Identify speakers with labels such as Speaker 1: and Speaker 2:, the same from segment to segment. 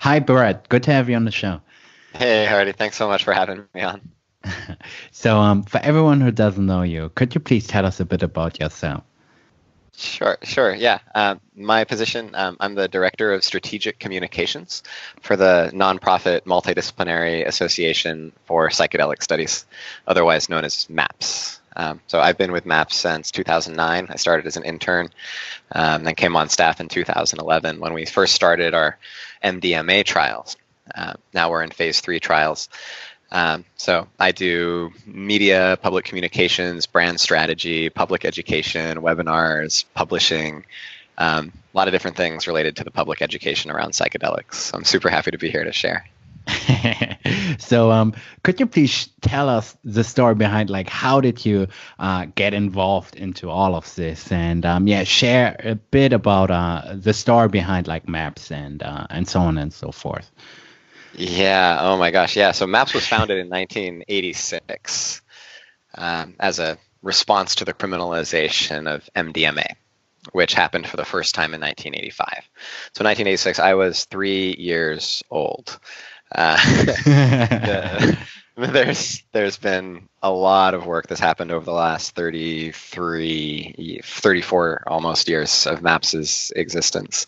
Speaker 1: Hi, Brad. Good to have you on the show.
Speaker 2: Hey, Hardy. Thanks so much for having me on.
Speaker 1: so, um, for everyone who doesn't know you, could you please tell us a bit about yourself?
Speaker 2: Sure, sure. Yeah. Um, my position, um, I'm the Director of Strategic Communications for the nonprofit Multidisciplinary Association for Psychedelic Studies, otherwise known as MAPS. Um, so I've been with MAPS since 2009. I started as an intern, um, then came on staff in 2011 when we first started our MDMA trials. Uh, now we're in phase three trials. Um, so I do media, public communications, brand strategy, public education, webinars, publishing, um, a lot of different things related to the public education around psychedelics. I'm super happy to be here to share.
Speaker 1: so um, could you please tell us the story behind like how did you uh, get involved into all of this and um, yeah share a bit about uh, the story behind like maps and uh, and so on and so forth
Speaker 2: yeah. Oh my gosh. Yeah. So MAPS was founded in 1986 um, as a response to the criminalization of MDMA, which happened for the first time in 1985. So 1986, I was three years old. Uh, the, there's there's been a lot of work that's happened over the last 33 34 almost years of maps's existence.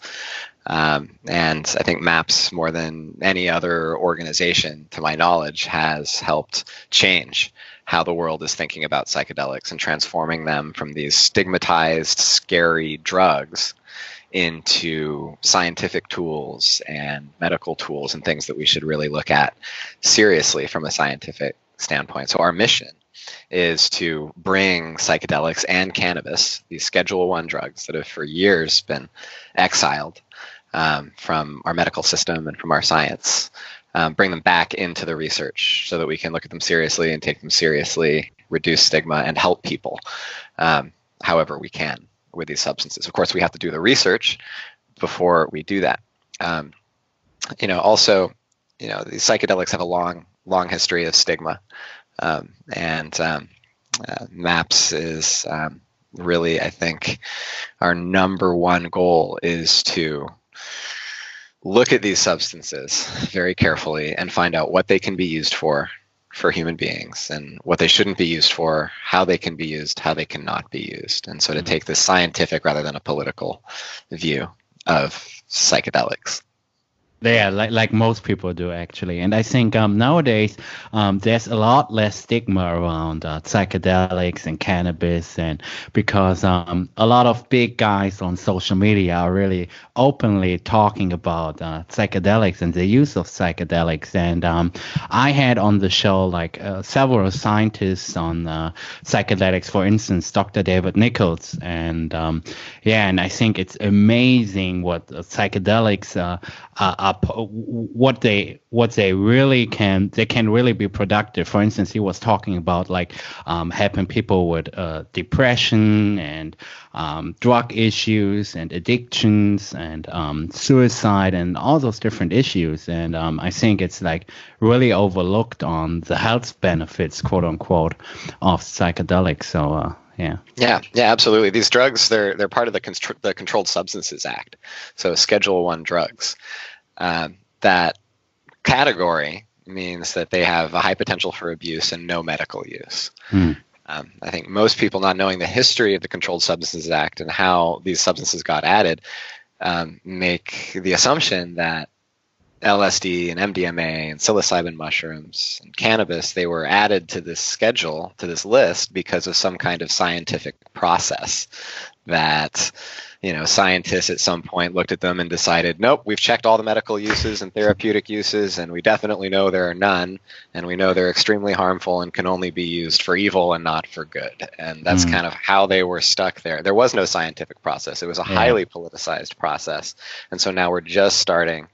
Speaker 2: Um, and I think MAPS, more than any other organization, to my knowledge, has helped change how the world is thinking about psychedelics and transforming them from these stigmatized, scary drugs into scientific tools and medical tools and things that we should really look at seriously from a scientific standpoint. So, our mission is to bring psychedelics and cannabis, these Schedule One drugs that have for years been exiled um, from our medical system and from our science, um, bring them back into the research so that we can look at them seriously and take them seriously, reduce stigma, and help people um, however we can with these substances. Of course, we have to do the research before we do that. Um, you know, also, you know, these psychedelics have a long, long history of stigma, um, and um, uh, MAPS is really, I think, our number one goal is to look at these substances very carefully and find out what they can be used for for human beings and what they shouldn't be used for, how they can be used, how they cannot be used. And so to mm-hmm. take the scientific rather than a political view of psychedelics.
Speaker 1: Yeah, like like most people do actually, and I think um, nowadays um, there's a lot less stigma around uh, psychedelics and cannabis, and because um, a lot of big guys on social media are really openly talking about uh, psychedelics and the use of psychedelics. And um, I had on the show like uh, several scientists on uh, psychedelics, for instance, Dr. David Nichols, and um, yeah, and I think it's amazing what psychedelics uh, are up what they what they really can they can really be productive. For instance, he was talking about like um, helping people with uh, depression and um, drug issues and addictions and um, suicide and all those different issues. And um, I think it's like really overlooked on the health benefits, quote unquote, of psychedelics. So. Uh, yeah.
Speaker 2: Yeah, yeah, absolutely. These drugs, they're they're part of the, the Controlled Substances Act, so Schedule One drugs. Um, that category means that they have a high potential for abuse and no medical use. Hmm. Um, I think most people not knowing the history of the Controlled Substances Act and how these substances got added um, make the assumption that LSD and MDMA and psilocybin mushrooms and cannabis they were added to this schedule to this list because of some kind of scientific process that you know, scientists at some point looked at them and decided, nope, we've checked all the medical uses and therapeutic uses, and we definitely know there are none, and we know they're extremely harmful and can only be used for evil and not for good. And that's mm. kind of how they were stuck there. There was no scientific process; it was a yeah. highly politicized process, and so now we're just starting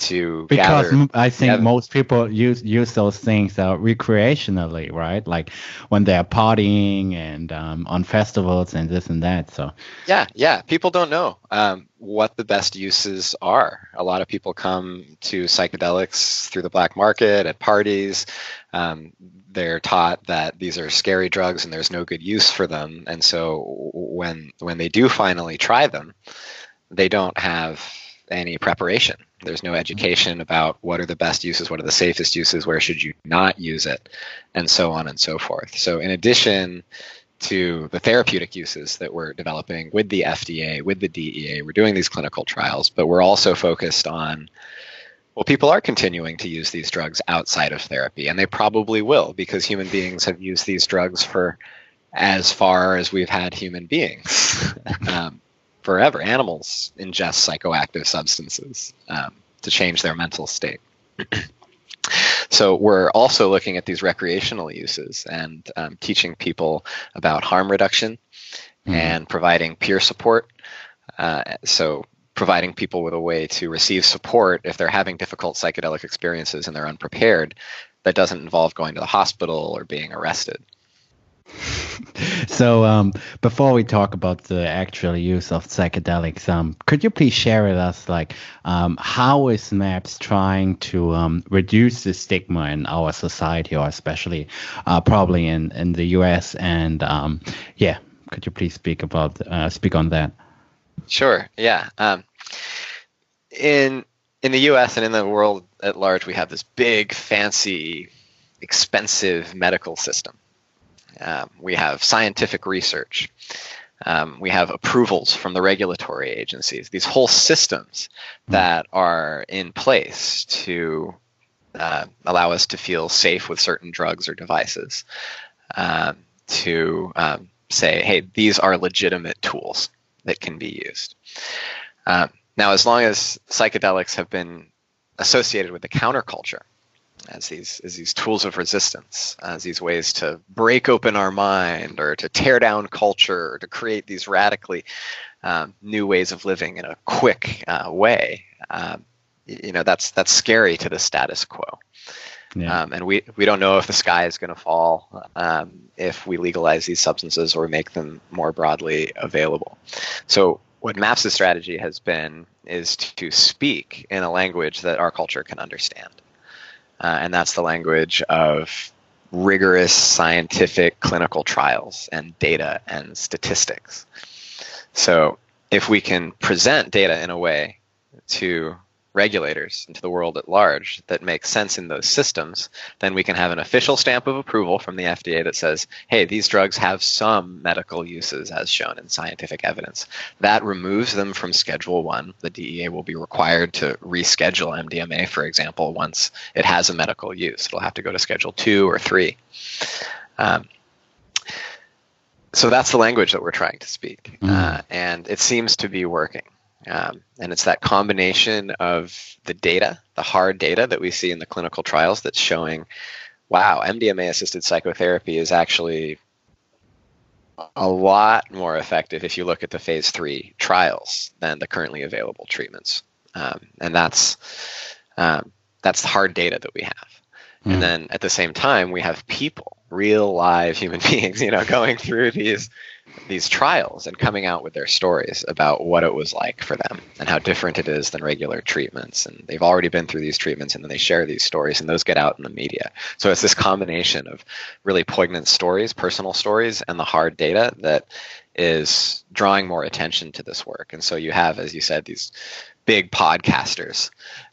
Speaker 2: to
Speaker 1: because
Speaker 2: gather,
Speaker 1: I think gather. most people use use those things uh, recreationally, right? Like when they're partying and um, on festivals and this and that. So
Speaker 2: yeah, yeah, people don't know um, what the best uses are. A lot of people come to psychedelics through the black market at parties. Um, they're taught that these are scary drugs and there's no good use for them, and so when when they do finally try them, they don't have any preparation There's no education about what are the best uses, what are the safest uses, where should you not use it, and so on and so forth. So, in addition to the therapeutic uses that we're developing with the FDA, with the DEA, we're doing these clinical trials, but we're also focused on well, people are continuing to use these drugs outside of therapy, and they probably will because human beings have used these drugs for as far as we've had human beings. um, forever. Animals ingest psychoactive substances um, to change their mental state. so we're also looking at these recreational uses and um, teaching people about harm reduction mm-hmm. and providing peer support. Uh, so providing people with a way to receive support if they're having difficult psychedelic experiences and they're unprepared that doesn't involve going to the hospital or being arrested.
Speaker 1: So um, before we talk about the actual use of psychedelics, um, could you please share with us like um, how is MAPS trying to um, reduce the stigma in our society, or especially uh, probably in, in the U.S. And um, yeah, could you please speak about uh, speak on that?
Speaker 2: Sure. Yeah. Um, in in the U.S. and in the world at large, we have this big, fancy, expensive medical system um, we have scientific research. Um, we have approvals from the regulatory agencies. These whole systems hmm. that are in place to uh, allow us to feel safe with certain drugs or devices. Um, to um, say, hey, these are legitimate tools that can be used. Um, now, as long as psychedelics have been associated with the counterculture, as these as these tools of resistance, as these ways to break open our mind or to tear down culture or to create these radically um, new ways of living in a quick uh, way. Um, you know that's that's scary to the status quo. Yeah. Um, and we, we don't know if the sky is going to fall um, if we legalize these substances or make them more broadly available. So, what MAPS' strategy has been is to speak in a language that our culture can understand uh, and that's the language of rigorous scientific clinical trials and data and statistics. So, if we can present data in a way to regulators and to the world at large that makes sense in those systems, then we can have an official stamp of approval from the FDA that says, hey, these drugs have some medical uses as shown in scientific evidence. That removes them from Schedule 1. The DEA will be required to reschedule MDMA, for example, once it has a medical use. It'll have to go to Schedule 2 or 3. Um, so that's the language that we're trying to speak. Mm. Uh, and it seems to be working. Um, and it's that combination of the data, the hard data that we see in the clinical trials that's showing, wow, MDMA assisted psychotherapy is actually a lot more effective if you look at the phase three trials than the currently available treatments. Um, and that's um, that's the hard data that we have. Mm. And hmm. then at the same time, we have people, real live human beings, you know, going through these these trials and coming out with their stories about what it was like for them and how different it is than regular treatments. And they've already been through these treatments and then they share these stories and those get out in the media. So it's this combination of really poignant stories, personal stories, and the hard data that is drawing more attention to this work. And so you have, as you said, these big podcasters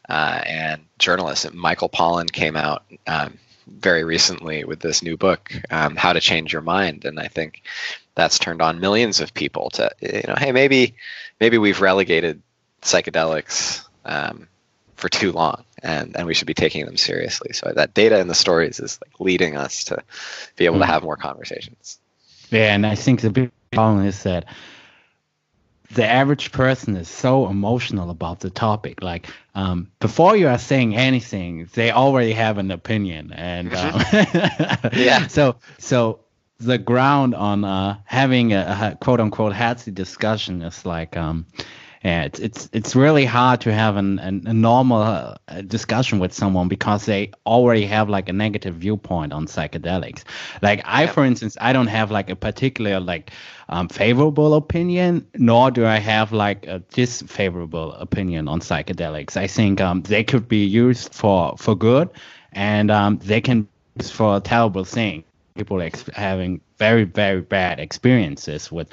Speaker 2: uh, and journalists. Michael Pollan came out. Um, very recently with this new book, um, How to Change Your Mind. And I think that's turned on millions of people to you know hey maybe maybe we've relegated psychedelics um, for too long and and we should be taking them seriously so that data and the stories is like leading us to be able to hmm. have more conversations
Speaker 1: yeah and i think the big problem is that the average person is so emotional about the topic. Like um, before you are saying anything, they already have an opinion, and um, yeah. So so the ground on uh, having a, a, quote unquote healthy discussion is like um, yeah, it's it's it's really hard to have an, an a normal uh, discussion with someone because they already have like a negative viewpoint on psychedelics. Like I, for instance, I don't have like a particular like um, favorable opinion, nor do I have like a disfavorable opinion on psychedelics. I think um, they could be used for for good, and um, they can be used for terrible things people ex- having very very bad experiences with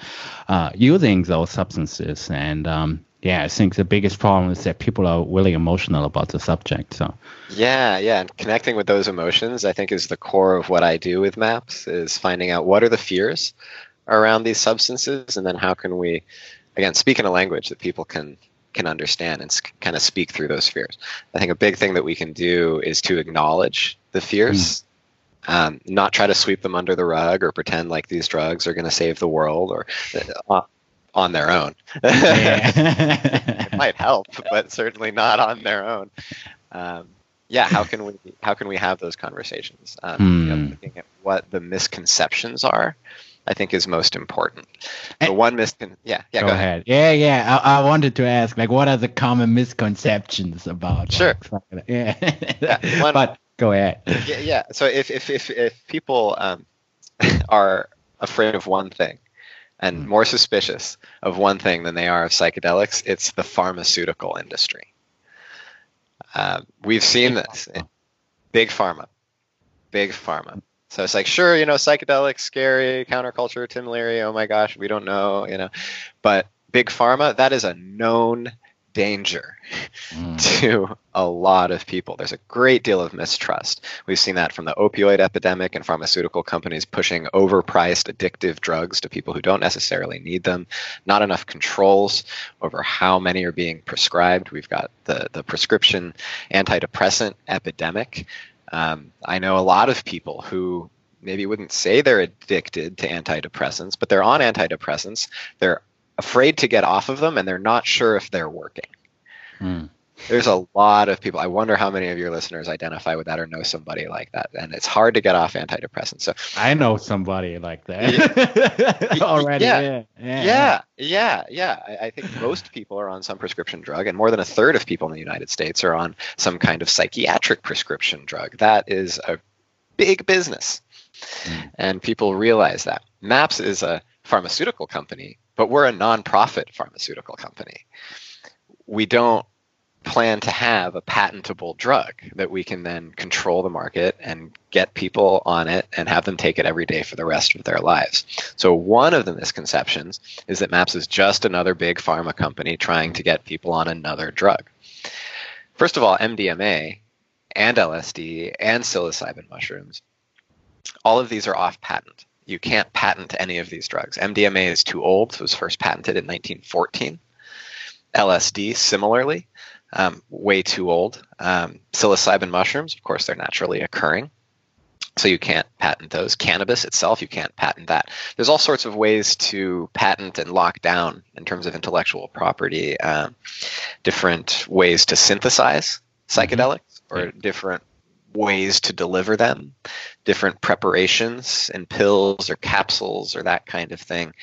Speaker 1: uh, using those substances and um, yeah, I think the biggest problem is that people are really emotional about the subject. So
Speaker 2: yeah, yeah, and connecting with those emotions, I think, is the core of what I do with maps. Is finding out what are the fears around these substances, and then how can we, again, speak in a language that people can can understand and kind of speak through those fears. I think a big thing that we can do is to acknowledge the fears. Um, not try to sweep them under the rug or pretend like these drugs are going to save the world or uh, on their own. it might help, but certainly not on their own. Um, yeah, how can we how can we have those conversations? Um, mm. you know, hmm. looking at what the misconceptions are, I think is most important. The one miscon yeah yeah
Speaker 1: go, go ahead. ahead. yeah yeah I, I, wanted to ask like what are the common misconceptions about
Speaker 2: sure
Speaker 1: like, yeah, yeah one, but go ahead
Speaker 2: yeah yeah so if if if, if people um, are afraid of one thing and mm. more suspicious of one thing than they are of psychedelics, it's the pharmaceutical industry. Uh, we've seen big this. Pharma. Big pharma. Big pharma. So it's like, sure, you know, psychedelics, scary, counterculture, Tim Leary, oh my gosh, we don't know, you know. But big pharma, that is a known danger mm. to a lot of people. There's a great deal of mistrust. We've seen that from the opioid epidemic and pharmaceutical companies pushing overpriced addictive drugs to people who don't necessarily need them. Not enough controls over how many are being prescribed. We've got the, the prescription antidepressant epidemic. Um, I know a lot of people who maybe wouldn't say they're addicted to antidepressants, but they're on antidepressants. They're afraid to get off of them and they're not sure if they're working. Mm. There's a lot of people. I wonder how many of your listeners identify with that or know somebody like that. And it's hard to get off antidepressants. So
Speaker 1: I know somebody like that already.
Speaker 2: Yeah, yeah, yeah, yeah. yeah, yeah. I, I think most people are on some prescription drug, and more than a third of people in the United States are on some kind of psychiatric prescription drug. That is a big business, mm. and people realize that. MAPS is a pharmaceutical company but we're a nonprofit pharmaceutical company. We don't plan to have a patentable drug that we can then control the market and get people on it and have them take it every day for the rest of their lives. So, one of the misconceptions is that MAPS is just another big pharma company trying to get people on another drug. First of all, MDMA and LSD and psilocybin mushrooms, all of these are off patent you can't patent any of these drugs. MDMA is too old. It was first patented in 1914. LSD, similarly, um, way too old. Um, psilocybin mushrooms, of course, they're naturally occurring. So you can't patent those. Cannabis itself, you can't patent that. There's all sorts of ways to patent and lock down in terms of intellectual property, um, different ways to synthesize psychedelics mm-hmm. or different ways to deliver them, different preparations and pills or capsules or that kind of thing.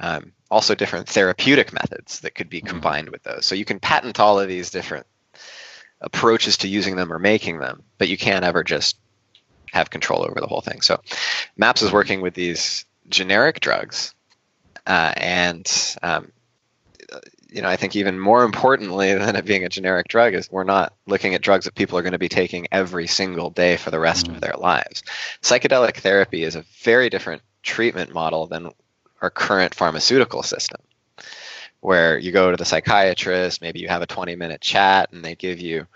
Speaker 2: Um, also, different therapeutic methods that could be mm-hmm. combined with those. So you can patent all of these different approaches to using them or making them, but you can't ever just have control over the whole thing. So MAPS is working with these generic drugs, uh, and um, you know, I think even more importantly than it being a generic drug is we're not looking at drugs that people are going to be taking every single day for the rest mm. of their lives. Psychedelic therapy is a very different treatment model than our current pharmaceutical system, where you go to the psychiatrist, maybe you have a 20 minute chat, and they give you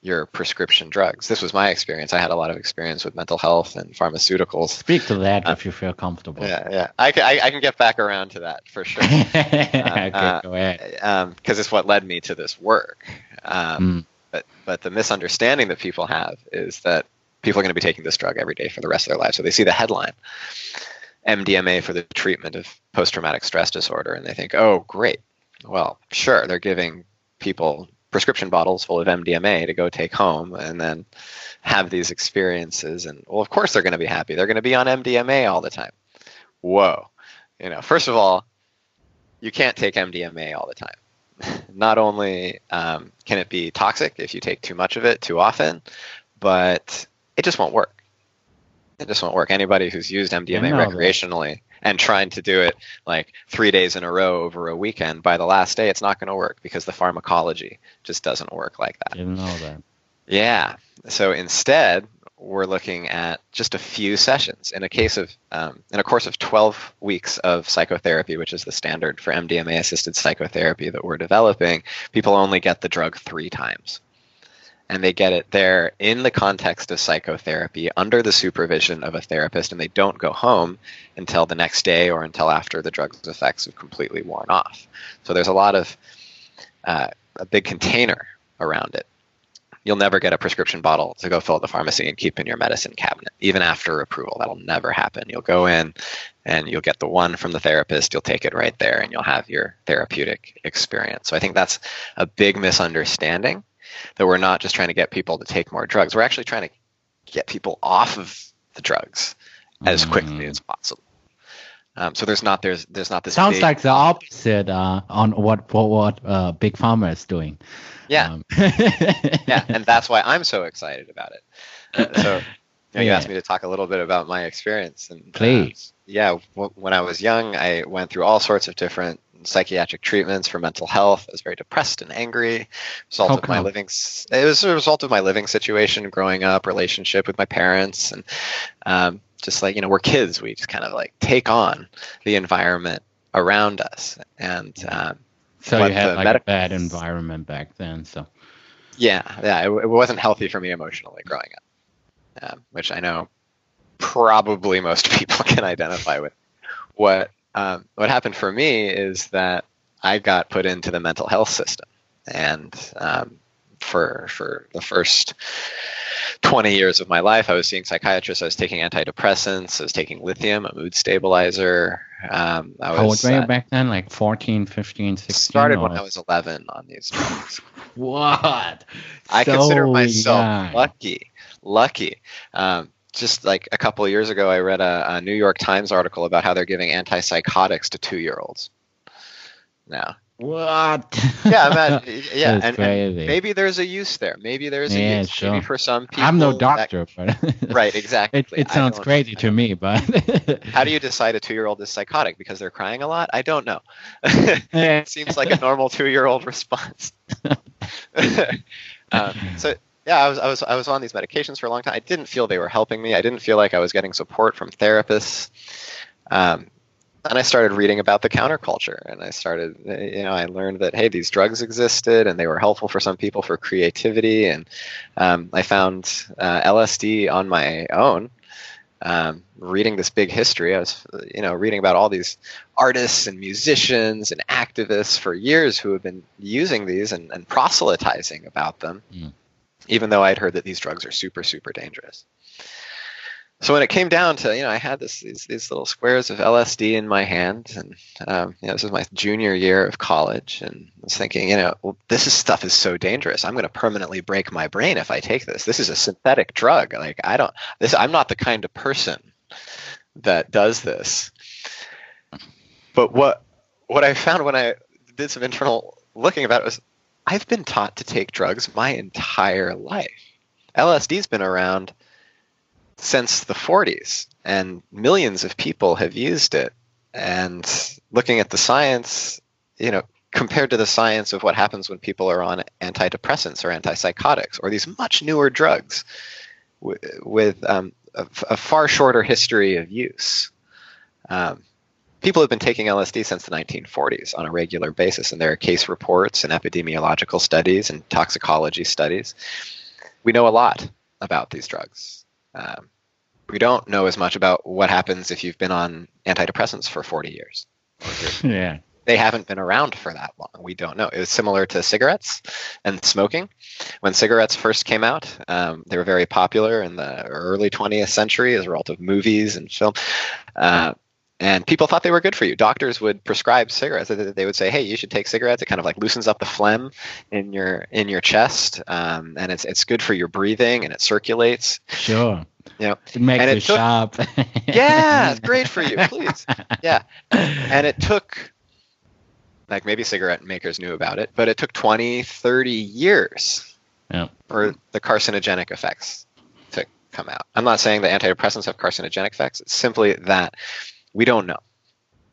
Speaker 2: your prescription drugs. This was my experience. I had a lot of experience with mental health and pharmaceuticals.
Speaker 1: Speak to that uh, if you feel comfortable.
Speaker 2: Yeah, yeah. I can, I, I, can get back around to that for sure.
Speaker 1: uh, uh, go ahead.
Speaker 2: Because um, it's what led me to this work. Um, mm. But but the misunderstanding that people have is that people are going to be taking this drug every day for the rest of their lives. So they see the headline, MDMA for the treatment of post-traumatic stress disorder, and they think, oh, great. Well, sure, they're giving people prescription bottles full of MDMA to go take home and then have these experiences. And well, of course they're going to be happy. They're going to be on MDMA all the time. Whoa. You know, first of all, you can't take MDMA all the time. Not only um, can it be toxic if you take too much of it too often, but it just won't work. It just won't work. Anybody who's used MDMA recreationally and trying to do it like three days in a row over a weekend, by the last day, it's not going to work because the pharmacology just doesn't work like that.
Speaker 1: Didn't know that.
Speaker 2: Yeah. So instead, we're looking at just a few sessions in a case of um, in a course of 12 weeks of psychotherapy which is the standard for mdma assisted psychotherapy that we're developing people only get the drug three times and they get it there in the context of psychotherapy under the supervision of a therapist and they don't go home until the next day or until after the drug's effects have completely worn off. So there's a lot of uh, a big container around it. You'll never get a prescription bottle to go fill at the pharmacy and keep in your medicine cabinet even after approval. That'll never happen. You'll go in and you'll get the one from the therapist. You'll take it right there and you'll have your therapeutic experience. So i think that's a big misunderstanding that we're not just trying to get people to take more drugs. We're actually trying to get people off of the drugs as mm. quickly as possible. Um, so there's not there's there's not this.
Speaker 1: Sounds
Speaker 2: big,
Speaker 1: like the opposite uh, on what what, what uh, big pharma is doing.
Speaker 2: Yeah, um. yeah, and that's why I'm so excited about it. Uh, so you, know, you asked me to talk a little bit about my experience, and
Speaker 1: uh, please,
Speaker 2: yeah, w- when I was young, I went through all sorts of different psychiatric treatments for mental health. I was very depressed and angry. Result of my living. It was a result of my living situation, growing up, relationship with my parents, and um, just like you know, we're kids. We just kind of like take on the environment around us, and um,
Speaker 1: so you had like a bad environment back then. So
Speaker 2: yeah, yeah, it, it wasn't healthy for me emotionally growing up, um, which I know probably most people can identify with. What um, what happened for me is that I got put into the mental health system, and um, for for the first 20 years of my life, I was seeing psychiatrists. I was taking antidepressants. I was taking lithium, a mood stabilizer. Um, I
Speaker 1: was, How old were you uh, back then? Like 14, 15, 16?
Speaker 2: Started or? when I was 11 on these drugs.
Speaker 1: what?
Speaker 2: I so consider myself lucky. Lucky. Um, just like a couple of years ago, I read a, a New York Times article about how they're giving antipsychotics to two-year-olds. Now,
Speaker 1: what?
Speaker 2: yeah, imagine, yeah, and, and, maybe there's a use there. Maybe there's a use. Sure. Maybe for some people.
Speaker 1: I'm no doctor, that,
Speaker 2: but right, exactly.
Speaker 1: It, it sounds crazy to me, but
Speaker 2: how do you decide a two-year-old is psychotic because they're crying a lot? I don't know. it seems like a normal two-year-old response. um, so yeah, I was, I was I was on these medications for a long time. I didn't feel they were helping me. I didn't feel like I was getting support from therapists. Um, and I started reading about the counterculture, and I started, you know, I learned that hey, these drugs existed, and they were helpful for some people for creativity, and um, I found uh, LSD on my own. Um, reading this big history, I was, you know, reading about all these artists and musicians and activists for years who have been using these and, and proselytizing about them. Mm even though I'd heard that these drugs are super, super dangerous. So when it came down to, you know, I had this these, these little squares of LSD in my hand, and um, you know, this was my junior year of college, and I was thinking, you know, well, this is, stuff is so dangerous. I'm going to permanently break my brain if I take this. This is a synthetic drug. Like I don't, this, I'm not the kind of person that does this. But what what I found when I did some internal looking about it was I've been taught to take drugs my entire life. LSD's been around since the 40s, and millions of people have used it. And looking at the science, you know, compared to the science of what happens when people are on antidepressants or antipsychotics or these much newer drugs with, with um, a, a, far shorter history of use. Um, people have been taking LSD since the 1940s on a regular basis, and there are case reports and epidemiological studies and toxicology studies. We know a lot about these drugs. Um, we don't know as much about what happens if you've been on antidepressants for 40 years.
Speaker 1: yeah.
Speaker 2: They haven't been around for that long. We don't know. It was similar to cigarettes and smoking. When cigarettes first came out, um, they were very popular in the early 20th century as a result of movies and film. Uh, and people thought they were good for you. Doctors would prescribe cigarettes. They would say, "Hey, you should take cigarettes. It kind of like loosens up the phlegm in your in your chest, um, and it's it's good for your breathing and it circulates."
Speaker 1: Sure.
Speaker 2: You know,
Speaker 1: it makes
Speaker 2: and
Speaker 1: it, took, sharp.
Speaker 2: yeah, it's great for you. Please, yeah. And it took like maybe cigarette makers knew about it, but it took 20, 30 years
Speaker 1: yeah.
Speaker 2: for the carcinogenic effects to come out. I'm not saying that antidepressants have carcinogenic effects. It's simply that we don't know.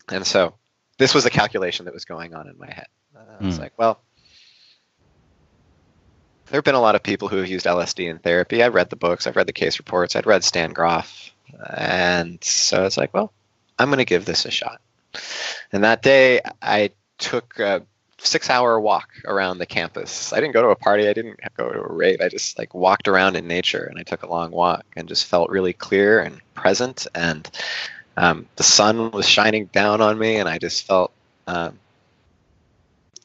Speaker 2: And so this was a calculation that was going on in my head. Uh, I was mm. like, well, there have been a lot of people who have used LSD in therapy. I've read the books, I've read the case reports, I'd read Stan Grof, and so it's like, well, I'm going to give this a shot. And that day, I took a six-hour walk around the campus. I didn't go to a party, I didn't go to a rave. I just like walked around in nature, and I took a long walk and just felt really clear and present. And um, the sun was shining down on me, and I just felt um,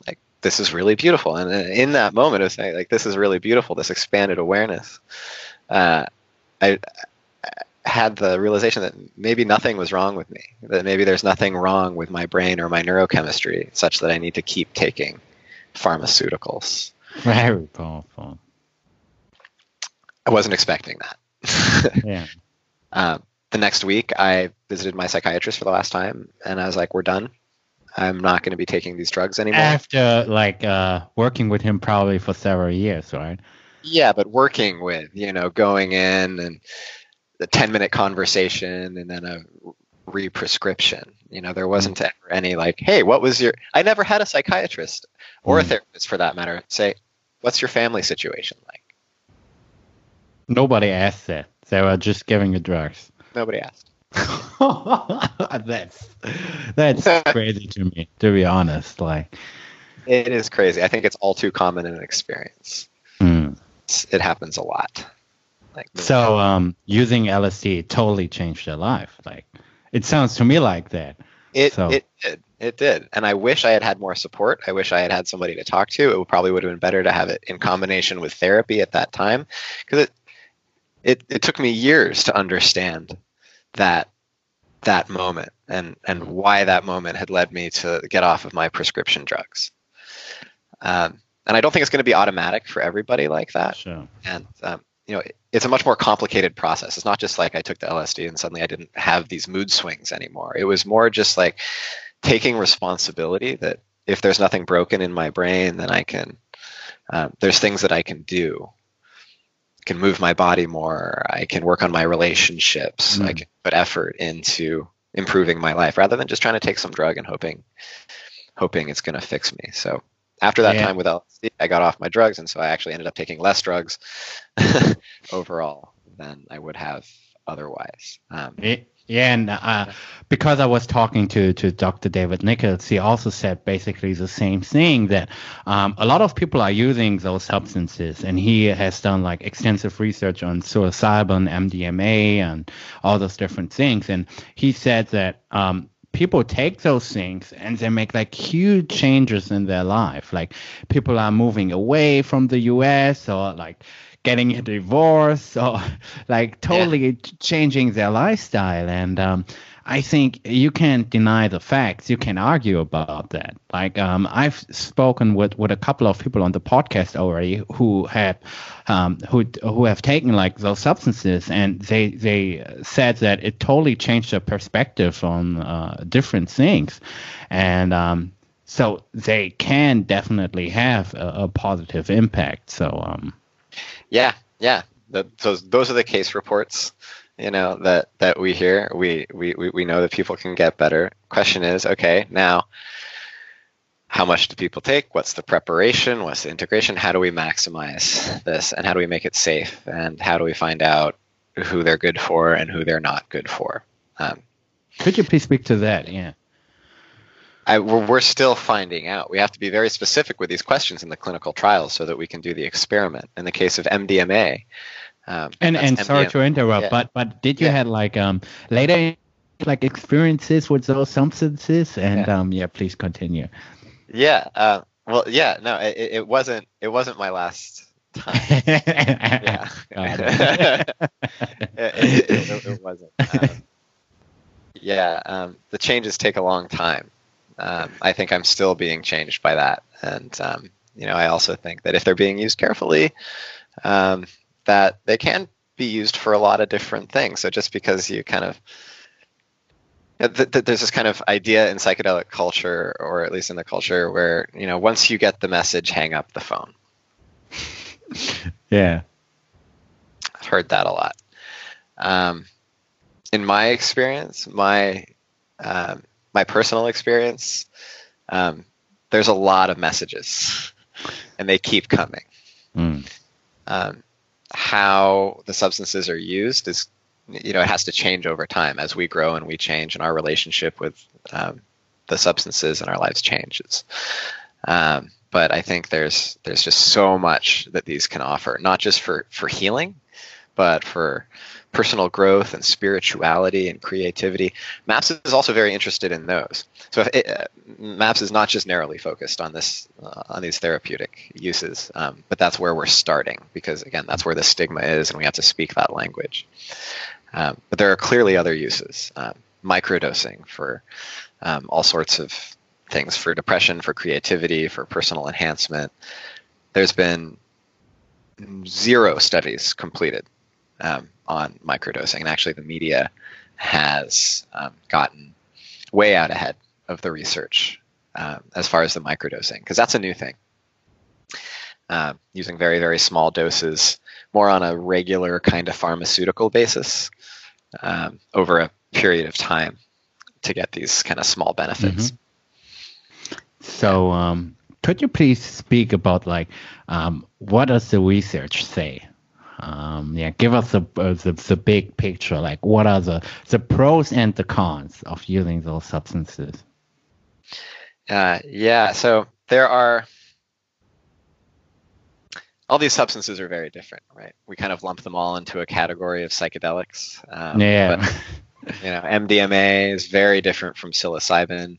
Speaker 2: like this is really beautiful. And in that moment of saying like this is really beautiful, this expanded awareness, uh, I, I had the realization that maybe nothing was wrong with me. That maybe there's nothing wrong with my brain or my neurochemistry, such that I need to keep taking pharmaceuticals.
Speaker 1: Very powerful.
Speaker 2: I wasn't expecting that.
Speaker 1: yeah.
Speaker 2: Um, the next week, I visited my psychiatrist for the last time, and I was like, "We're done. I'm not going to be taking these drugs anymore.
Speaker 1: After like uh, working with him probably for several years, right?
Speaker 2: Yeah, but working with, you know, going in and the 10 minute conversation and then a re-prescription. You know, there wasn't mm. ever any like, hey, what was your? I never had a psychiatrist or mm. a therapist for that matter say, what's your family situation like?
Speaker 1: Nobody asked that. They were just giving you drugs.
Speaker 2: Nobody asked.
Speaker 1: that's that's crazy to me, to be honest. Like
Speaker 2: it is crazy. I think it's all too common in an experience.
Speaker 1: Mm.
Speaker 2: It happens a lot.
Speaker 1: Like so, um, using LSD totally changed their life. Like it sounds to me like that.
Speaker 2: It so. it did. It did, and I wish I had had more support. I wish I had had somebody to talk to. It probably would have been better to have it in combination with therapy at that time, because it, it it took me years to understand that that moment and and why that moment had led me to get off of my prescription drugs. Um, and I don't think it's going to be automatic for everybody like that.
Speaker 1: Sure.
Speaker 2: And um, you know, it, it's a much more complicated process. It's not just like I took the LSD and suddenly I didn't have these mood swings anymore. It was more just like taking responsibility that if there's nothing broken in my brain, then I can. Um, there's things that I can do can move my body more. I can work on my relationships. Mm. I can put effort into improving my life rather than just trying to take some drug and hoping hoping it's going to fix me. So after that yeah. time with LSD, I got off my drugs, and so I actually ended up taking less drugs overall than I would have otherwise. Um,
Speaker 1: yeah, and uh, because I was talking to, to Dr. David Nichols, he also said basically the same thing that um, a lot of people are using those substances, and he has done like extensive research on psilocybin, MDMA, and all those different things. And he said that um, people take those things and they make like huge changes in their life. Like people are moving away from the U.S. or like getting a divorce or like totally yeah. changing their lifestyle. And um, I think you can't deny the facts. You can argue about that. Like um, I've spoken with, with a couple of people on the podcast already who have um, who who have taken like those substances, and they they said that it totally changed their perspective on uh, different things, and um, so they can definitely have a, a positive impact. So um,
Speaker 2: yeah, yeah. The, those those are the case reports, you know, that that we hear. We we we know that people can get better. Question is, okay, now how much do people take? What's the preparation? What's the integration? How do we maximize this? And how do we make it safe? And how do we find out who they're good for and who they're not good for? Um,
Speaker 1: Could you please speak to that? Yeah.
Speaker 2: I, we're, still finding out. We have to be very specific with these questions in the clinical trials so that we can do the experiment. In the case of MDMA,
Speaker 1: um, and and MDMA. sorry to interrupt, yeah. but but did you yeah. had like um later like experiences with those substances? And yeah. um yeah, please continue.
Speaker 2: Yeah. Uh, well, yeah. No, it, it wasn't. It wasn't my last time. yeah. it, it, it, wasn't. Um, yeah. Um, the changes take a long time um, I think I'm still being changed by that. And um, you know, I also think that if they're being used carefully, um, that they can be used for a lot of different things. So just because you kind of th- th- there's this kind of idea in psychedelic culture, or at least in the culture, where you know once you get the message, hang up the phone.
Speaker 1: yeah,
Speaker 2: I've heard that a lot. Um, in my experience, my um, my personal experience, um, there's a lot of messages, and they keep coming.
Speaker 1: Mm.
Speaker 2: um, how the substances are used is, you know, it has to change over time as we grow and we change, and our relationship with um, the substances in our lives changes. Um, but I think there's there's just so much that these can offer, not just for for healing, but for personal growth and spirituality and creativity. MAPS is also very interested in those. So it, uh, MAPS is not just narrowly focused on this uh, on these therapeutic uses, um, but that's where we're starting because again, that's where the stigma is, and we have to speak that language. Um, but there are clearly other uses, um, microdosing for um, all sorts of things for depression, for creativity, for personal enhancement. There's been zero studies completed um, on microdosing, and actually the media has um, gotten way out ahead of the research um, as far as the microdosing, because that's a new thing. Uh, using very very small doses, more on a regular kind of pharmaceutical basis um, over a period of time to get these kind of small benefits.
Speaker 1: Mm-hmm. So, um, could you please speak about like um, what does the research say? Um, yeah, give us the, uh, the the big picture. Like, what are the the pros and the cons of using those substances?
Speaker 2: Uh, yeah, so there are all these substances are very different, right? We kind of lump them all into a category of psychedelics.
Speaker 1: Um, yeah.
Speaker 2: But, you know, MDMA is very different from psilocybin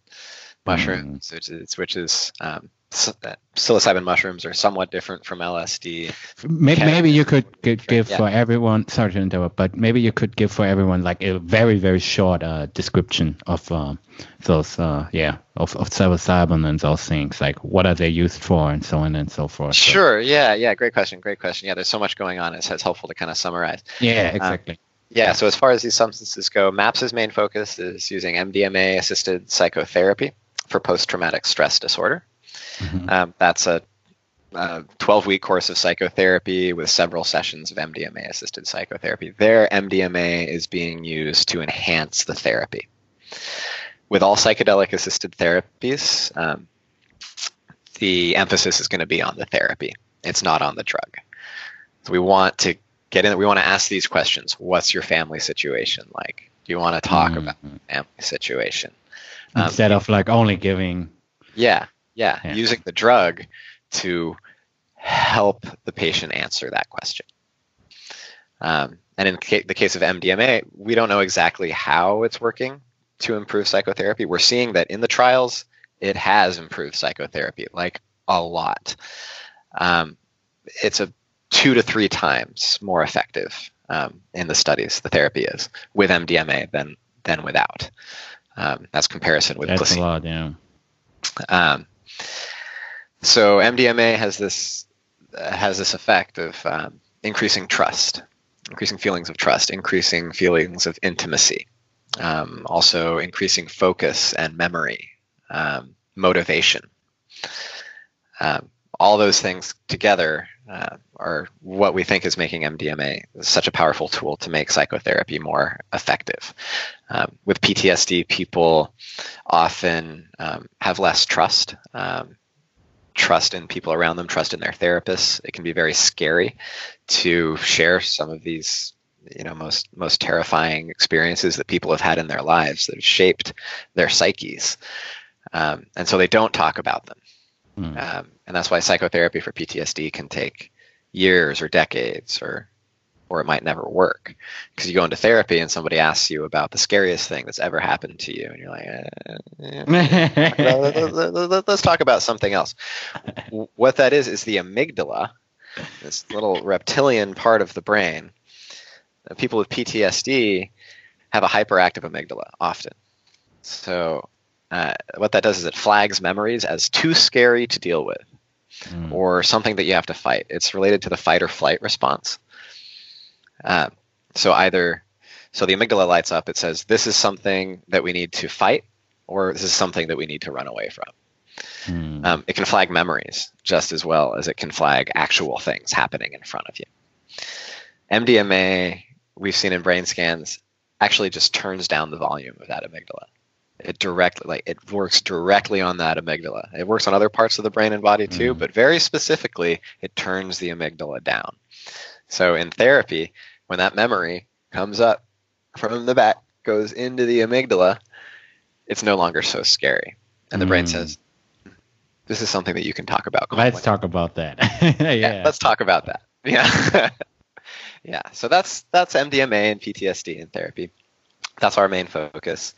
Speaker 2: mushrooms, mm. which is, which is um, psilocybin mushrooms are somewhat different from LSD.
Speaker 1: Maybe, maybe you could, could give yeah. for everyone. Sorry to interrupt, but maybe you could give for everyone like a very very short uh, description of um, those, uh, yeah, of, of psilocybin and those things. Like what are they used for, and so on and so forth.
Speaker 2: Sure. So. Yeah. Yeah. Great question. Great question. Yeah. There's so much going on. It's, it's helpful to kind of summarize.
Speaker 1: Yeah. Um, exactly. Um,
Speaker 2: yeah, so as far as these substances go, MAPS's main focus is using MDMA assisted psychotherapy for post traumatic stress disorder. Mm-hmm. Um, that's a 12 week course of psychotherapy with several sessions of MDMA assisted psychotherapy. There, MDMA is being used to enhance the therapy. With all psychedelic assisted therapies, um, the emphasis is going to be on the therapy. It's not on the drug. So we want to get in. We want to ask these questions. What's your family situation like? Do you want to talk mm-hmm. about family situation
Speaker 1: instead um, of like only giving?
Speaker 2: Yeah, yeah, yeah, using the drug to help the patient answer that question. Um, and in ca- the case of MDMA, we don't know exactly how it's working to improve psychotherapy. We're seeing that in the trials, it has improved psychotherapy, like a lot. Um, it's a two to three times more effective um, in the studies. The therapy is with MDMA than than without. Um, that's comparison with
Speaker 1: that's
Speaker 2: placebo.
Speaker 1: a lot, yeah.
Speaker 2: Um, so MDMA has this has this effect of um, increasing trust, increasing feelings of trust, increasing feelings of intimacy, um, also increasing focus and memory, um, motivation. All those things together uh, are what we think is making MDMA such a powerful tool to make psychotherapy more effective. Um, with PTSD, people often um, have less trust um, trust in people around them, trust in their therapists. It can be very scary to share some of these, you know, most most terrifying experiences that people have had in their lives that have shaped their psyches, um, and so they don't talk about them. Mm. Um, and that's why psychotherapy for PTSD can take years or decades or or it might never work. Because you go into therapy and somebody asks you about the scariest thing that's ever happened to you and you're like eh, let's talk about something else. What that is is the amygdala this little reptilian part of the brain. People with ptsd have a hyperactive amygdala often. So uh, what that does is it flags memories as too scary to deal with mm. or something that you have to fight it's related to the fight or flight response uh, so either so the amygdala lights up. It says this is something that we need to fight, or this is something that we need to run away from. Hmm. Um, it can flag memories just as well as it can flag actual things happening in front of you. MDMA, we've seen in brain scans, actually just turns down the volume of that amygdala. It directly, like it works directly on that amygdala. It works on other parts of the brain and body too, mm. but very specifically, it turns the amygdala down. So in therapy, when that memory comes up from the back, goes into the amygdala, it's no longer so scary. And the brain
Speaker 1: Mm.
Speaker 2: says, this is something that you can talk about.
Speaker 1: Let's
Speaker 2: calmly."
Speaker 1: talk about that. yeah.
Speaker 2: yeah, let's talk about that. Yeah. yeah. So that's that's MDMA and PTSD in therapy. That's our main focus.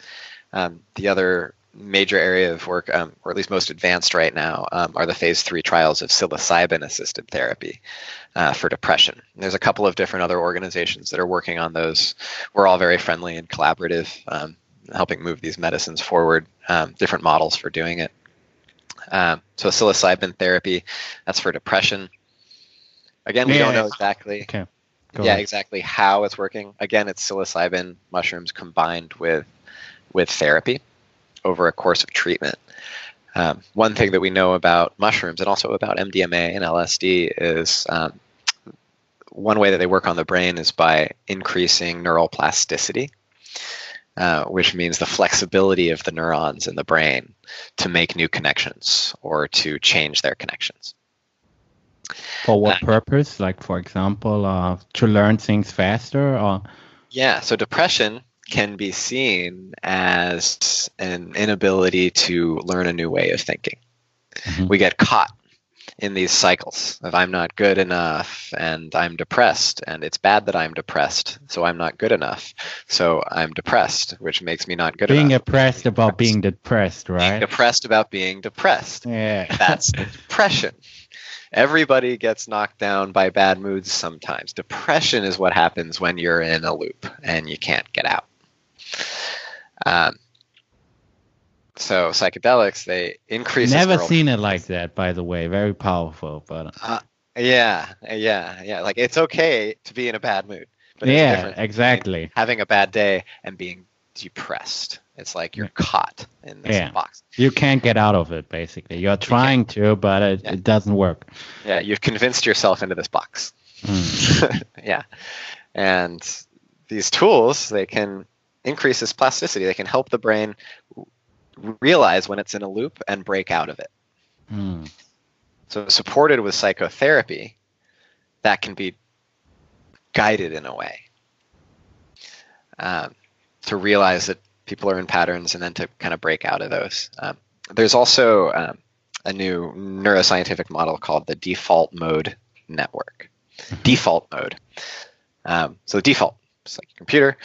Speaker 2: Um, the other major area of work, um, or at least most advanced right now, um, are the phase three trials of psilocybin assisted therapy uh, for depression. There's a couple of different other organizations that are working on those. We're all very friendly and collaborative, um, helping move these medicines forward, um, different models for doing it. Um, so psilocybin therapy, that's for depression. Again, we don't know exactly
Speaker 1: Okay.
Speaker 2: Yeah, exactly how it's working. Again, it's psilocybin mushrooms combined with with therapy over a course of treatment. Um, one thing that we know about mushrooms and also about MDMA and LSD is um, one way that they work on the brain is by increasing neural plasticity, uh, which means the flexibility of the neurons in the brain to make new connections or to change their connections.
Speaker 1: For what
Speaker 2: Uh,
Speaker 1: purpose? Like, for example, uh, to learn things faster, or
Speaker 2: Yeah, so depression can be seen as an inability to learn a new way of thinking.
Speaker 1: Mhm.
Speaker 2: We get caught in these cycles of I'm not good enough and I'm depressed and it's bad that I'm depressed, so I'm not good enough. So I'm depressed, which makes me not good enough.
Speaker 1: being
Speaker 2: enough.
Speaker 1: oppressed about being depressed,
Speaker 2: Being
Speaker 1: right?
Speaker 2: depressed about being depressed.
Speaker 1: yeah.
Speaker 2: That's depression. Everybody gets knocked down by bad moods sometimes. Depression is what happens when you're in a loop and you can't get out. Um, so psychedelics they increase.
Speaker 1: Never seen it like that, by the way. Very powerful, but
Speaker 2: Yeah, yeah, yeah. Like it's okay to be in a bad mood, but
Speaker 1: yeah, exactly.
Speaker 2: having a bad day and being depressed. It's like you're caught in this
Speaker 1: Yeah.
Speaker 2: box.
Speaker 1: You can't get out of it. Basically, you're trying to, but it,
Speaker 2: Yeah.
Speaker 1: it doesn't work.
Speaker 2: Yeah, you've convinced yourself into this box.
Speaker 1: Mm.
Speaker 2: yeah. And these tools, they can increase this plasticity. They can help the brain realize when it's in a loop and break out of it.
Speaker 1: Mm.
Speaker 2: So, supported with psychotherapy, that can be guided in a way um, to realize that people are in patterns and then to kind of break out of those. Um, there's also um, a new neuroscientific model called the default mode network. Default mode. Um, so, the default, it's like your computer,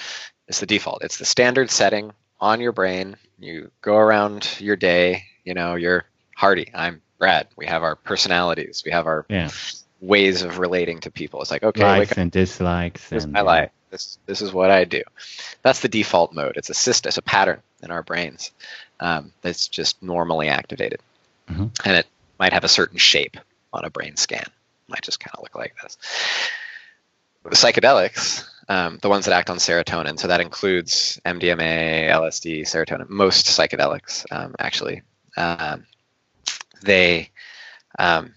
Speaker 2: it's the default. It's the standard setting on your brain. You go around your day, you know, you're Hardy, I'm Brad. We have our personalities, we have our
Speaker 1: Yeah,
Speaker 2: ways of relating to people. It's like, okay,
Speaker 1: likes and dislikes.
Speaker 2: this is
Speaker 1: and,
Speaker 2: my
Speaker 1: yeah.
Speaker 2: life. This this is what I do. That's the default mode. It's a system, it's a pattern in our brains um, that's just normally activated,
Speaker 1: Mhm.
Speaker 2: and it might have a certain shape on a brain scan. It Might just kind of look like this. The psychedelics, um, the ones that act on serotonin, so that includes MDMA, LSD, serotonin. Most psychedelics, um, actually, um, they um,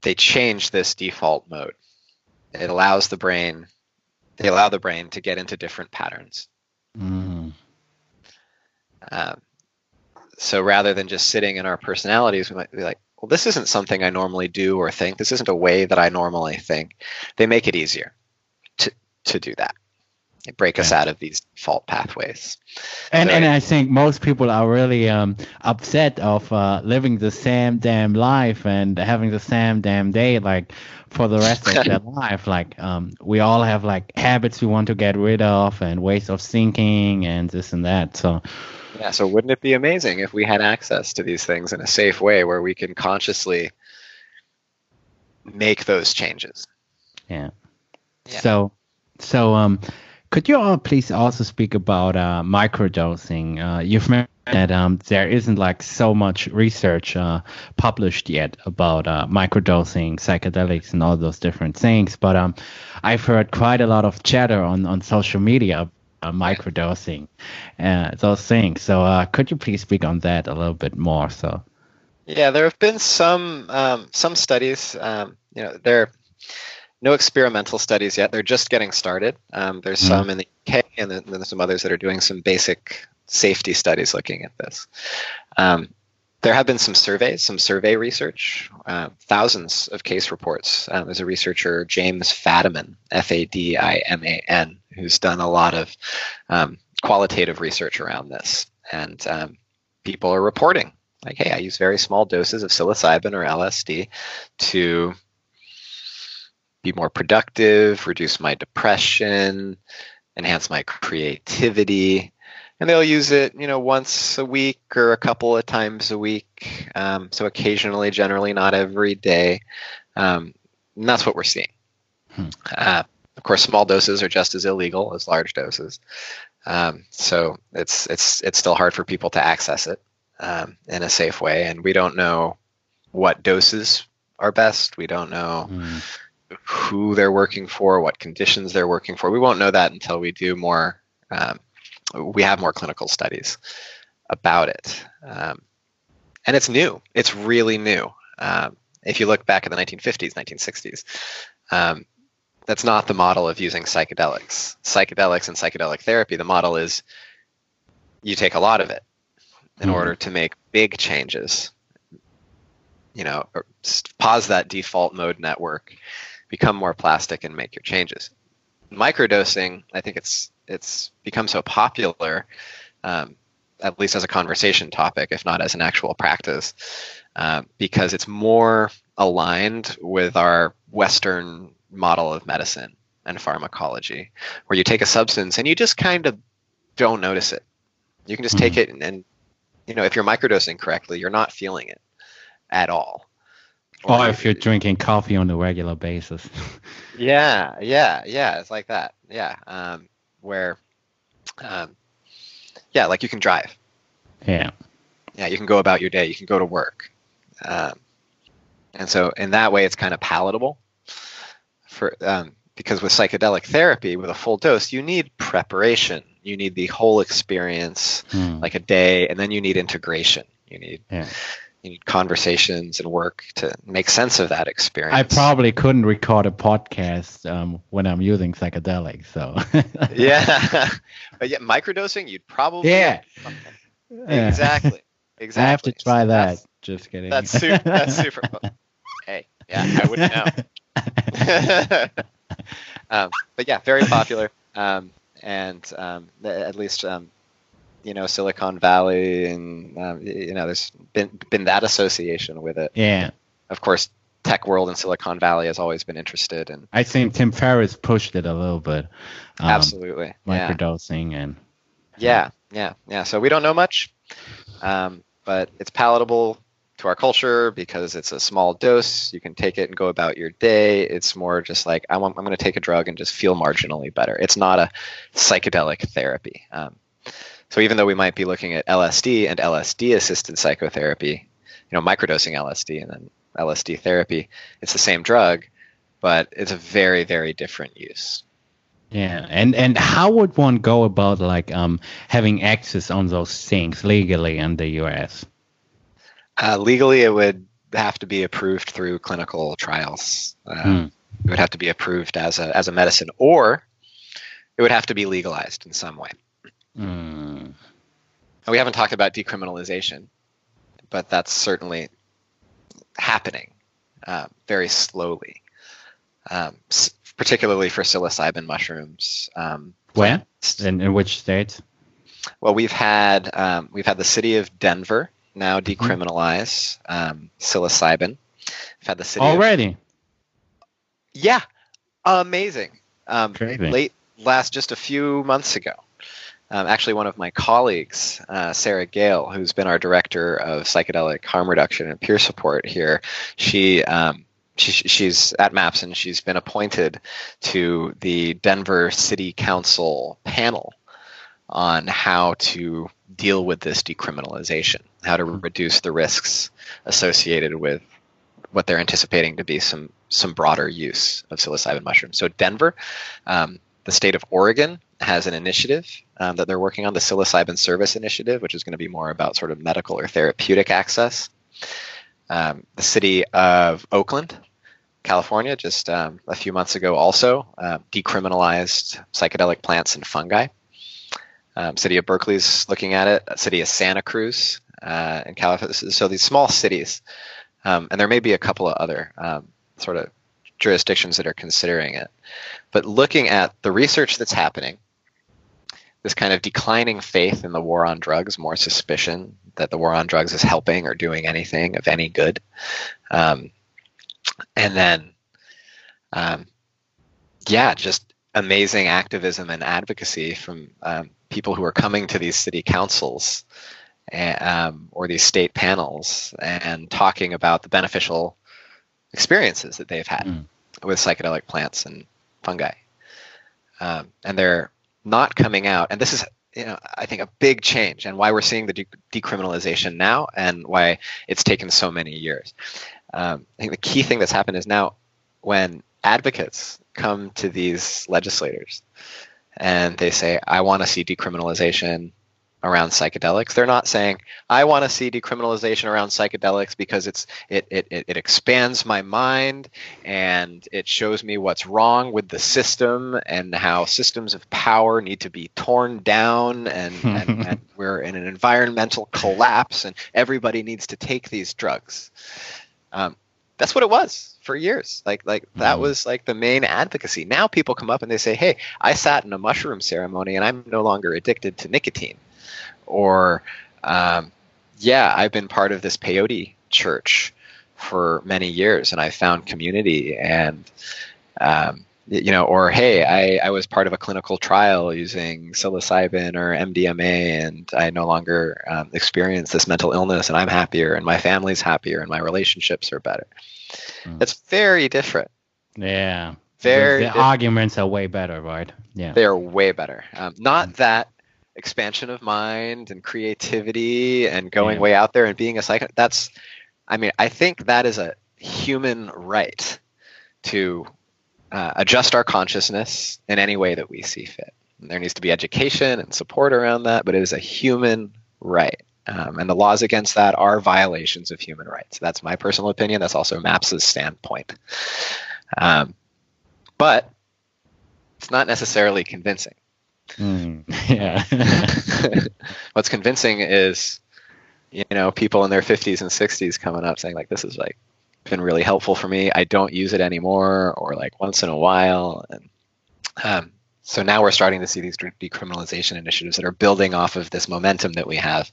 Speaker 2: they change this default mode. It allows the brain, they allow the brain to get into different patterns.
Speaker 1: Mm.
Speaker 2: Um, so rather than just sitting in our personalities, we might be like, well, this isn't something I normally do or think. This isn't a way that I normally think. They make it easier to, do that. They break us out of these default pathways.
Speaker 1: And
Speaker 2: So
Speaker 1: and I think most people are really um, upset of uh, living the same damn life and having the same damn day like for the rest of their life. Like um, we all have like habits we want to get rid of and ways of thinking and this and that. So
Speaker 2: Yeah, so wouldn't it be amazing if we had access to these things in a safe way where we can consciously make those changes?
Speaker 1: yeah.
Speaker 2: Yeah.
Speaker 1: So so um, could you all please also speak about uh, microdosing? Uh, you've mentioned that um, there isn't like so much research uh, published yet about uh, microdosing, psychedelics, and all those different things. But um, I've heard quite a lot of chatter on, on social media about microdosing, uh, those things. So uh, could you please speak on that a little bit more? So
Speaker 2: Yeah, there have been some um, some studies. Um, you know, there no experimental studies yet. They're just getting started. Um, there's
Speaker 1: Mhm.
Speaker 2: some in the UK, and then there's some others that are doing some basic safety studies looking at this. Um, there have been some surveys, some survey research, uh, thousands of case reports. Um, there's a researcher, James Fadiman, F A D I M A N, who's done a lot of um, qualitative research around this. And um, people are reporting, like, hey, I use very small doses of psilocybin or LSD to be more productive, reduce my depression, enhance my creativity and they'll use it, you know, once a week or a couple of times a week. Um, so occasionally, generally not every day. Um, and that's what we're seeing. Hmm. Uh, of course, small doses are just as illegal as large doses. Um, so it's it's it's still hard for people to access it um, in a safe way, and we don't know what doses are best. We don't know. Hmm. Who they're working for, what conditions they're working for. We won't know that until we do more um, we have more clinical studies about it. Um, and it's new. It's really new. Um, if you look back at the 1950s, 1960s, um, that's not the model of using psychedelics. Psychedelics and psychedelic therapy, the model is you take a lot of it in mm order to make big changes. You know, pause that default mode network, become more plastic, and make your changes. Microdosing, I think it's it's become so popular, um, at least as a conversation topic, if not as an actual practice, uh, because it's more aligned with our Western model of medicine and pharmacology, where you take a substance and you just kind of don't notice it. You can just mm-hmm. take it and, and, you know, if you're microdosing correctly, you're not feeling it at all.
Speaker 1: Or, or if you're drinking coffee on a regular basis.
Speaker 2: yeah, yeah, yeah. It's like that. Yeah. Um, where, um, yeah, like you can drive.
Speaker 1: Yeah.
Speaker 2: Yeah, you can go about your day. You can go to work. Um, and so in that way, it's kind of palatable. For um, because with psychedelic therapy, with a full dose, you need preparation. You need the whole experience, mm. like a day, and then you need integration. You need yeah you need conversations and work to make sense of that experience.
Speaker 1: I probably couldn't record a podcast um, when I'm using psychedelics. So
Speaker 2: yeah, but yeah, microdosing, you'd probably
Speaker 1: yeah,
Speaker 2: exactly, exactly. I
Speaker 1: have to try so that. That's, Just kidding.
Speaker 2: That's super. That's super. hey, yeah, I wouldn't know. um, but yeah, very popular, um, and um, at least um, you know Silicon Valley, and um, you know there's been been that association with it.
Speaker 1: Yeah.
Speaker 2: Of course, tech world in Silicon Valley has always been interested in.
Speaker 1: I think Tim Ferriss pushed it a little bit.
Speaker 2: Um, Absolutely.
Speaker 1: Microdosing yeah. and.
Speaker 2: Yeah, yeah, yeah. So we don't know much, um, but it's palatable to our culture because it's a small dose. You can take it and go about your day. It's more just like I want, I'm going to take a drug and just feel marginally better. It's not a psychedelic therapy. Um, so even though we might be looking at LSD and LSD assisted psychotherapy, you know, microdosing LSD and then LSD therapy, it's the same drug, but it's a very, very different use.
Speaker 1: Yeah, and and how would one go about like um having access on those things legally in the U.S.?
Speaker 2: Uh, legally, it would have to be approved through clinical trials. Uh, hmm. It would have to be approved as a as a medicine, or it would have to be legalized in some way. Mm. We haven't talked about decriminalization, but that's certainly happening uh, very slowly, um, particularly for psilocybin mushrooms. Um,
Speaker 1: Where? In, in which states?
Speaker 2: Well, we've had um, we've had the city of Denver now mm-hmm. decriminalize um, psilocybin. We've had the city
Speaker 1: already. Of,
Speaker 2: yeah, amazing. Um, late last just a few months ago um, actually one of my colleagues, uh, Sara Gael, who's been our director of psychedelic harm reduction and peer support here, she, um, she she's at MAPS and she's been appointed to the Denver City Council panel on how to deal with this decriminalization, how to reduce the risks associated with what they're anticipating to be some some broader use of psilocybin mushrooms. So Denver, um, the state of Oregon has an initiative um, that they're working on, the psilocybin service initiative, which is going to be more about sort of medical or therapeutic access. Um, the city of Oakland, California, just um, a few months ago, also uh, decriminalized psychedelic plants and fungi. Um, city of Berkeley's looking at it. City of Santa Cruz uh, in California. So these small cities, um, and there may be a couple of other sort of jurisdictions that are considering it. But looking at the research that's happening, this kind of declining faith in the war on drugs, more suspicion that the war on drugs is helping or doing anything of any good. Um, and then, um, yeah, just amazing activism and advocacy from um, people who are coming to these city councils and, um, or these state panels and talking about the beneficial experiences that they've had mm. with psychedelic plants and fungi. Um, and they're not coming out, and this is you know, I think a big change and why we're seeing the de- decriminalization now and why it's taken so many years. Um, I think the key thing that's happened is now when advocates come to these legislators and they say, I want to see decriminalization around psychedelics. They're not saying, I want to see decriminalization around psychedelics because it's it, it, it expands my mind and it shows me what's wrong with the system and how systems of power need to be torn down and, and, and we're in an environmental collapse and everybody needs to take these drugs. Um, that's what it was for years. Like like that mm-hmm. was like the main advocacy. Now people come up and they say, "Hey, I sat in a mushroom ceremony and I'm no longer addicted to nicotine." Or um, yeah, I've been part of this peyote church for many years and I found community and um, you know, or hey, I, I was part of a clinical trial using psilocybin or MDMA, and I no longer um, experience this mental illness, and I'm happier, and my family's happier, and my relationships are better. Mm. It's very different.
Speaker 1: Yeah, very. The, the arguments are way better, right?
Speaker 2: Yeah, they are way better. Um, not mm. that expansion of mind and creativity and going yeah. way out there and being a psycho. That's, I mean, I think that is a human right to uh, adjust our consciousness in any way that we see fit. And there needs to be education and support around that, but it is a human right. Um, and the laws against that are violations of human rights. That's my personal opinion. That's also MAPS's standpoint. Um, but it's not necessarily convincing.
Speaker 1: Mm, yeah.
Speaker 2: What's convincing is, you know, people in their 50s and 60s coming up saying like, "This is like been really helpful for me. I don't use it anymore, or like once in a while." And um, so now we're starting to see these decriminalization initiatives that are building off of this momentum that we have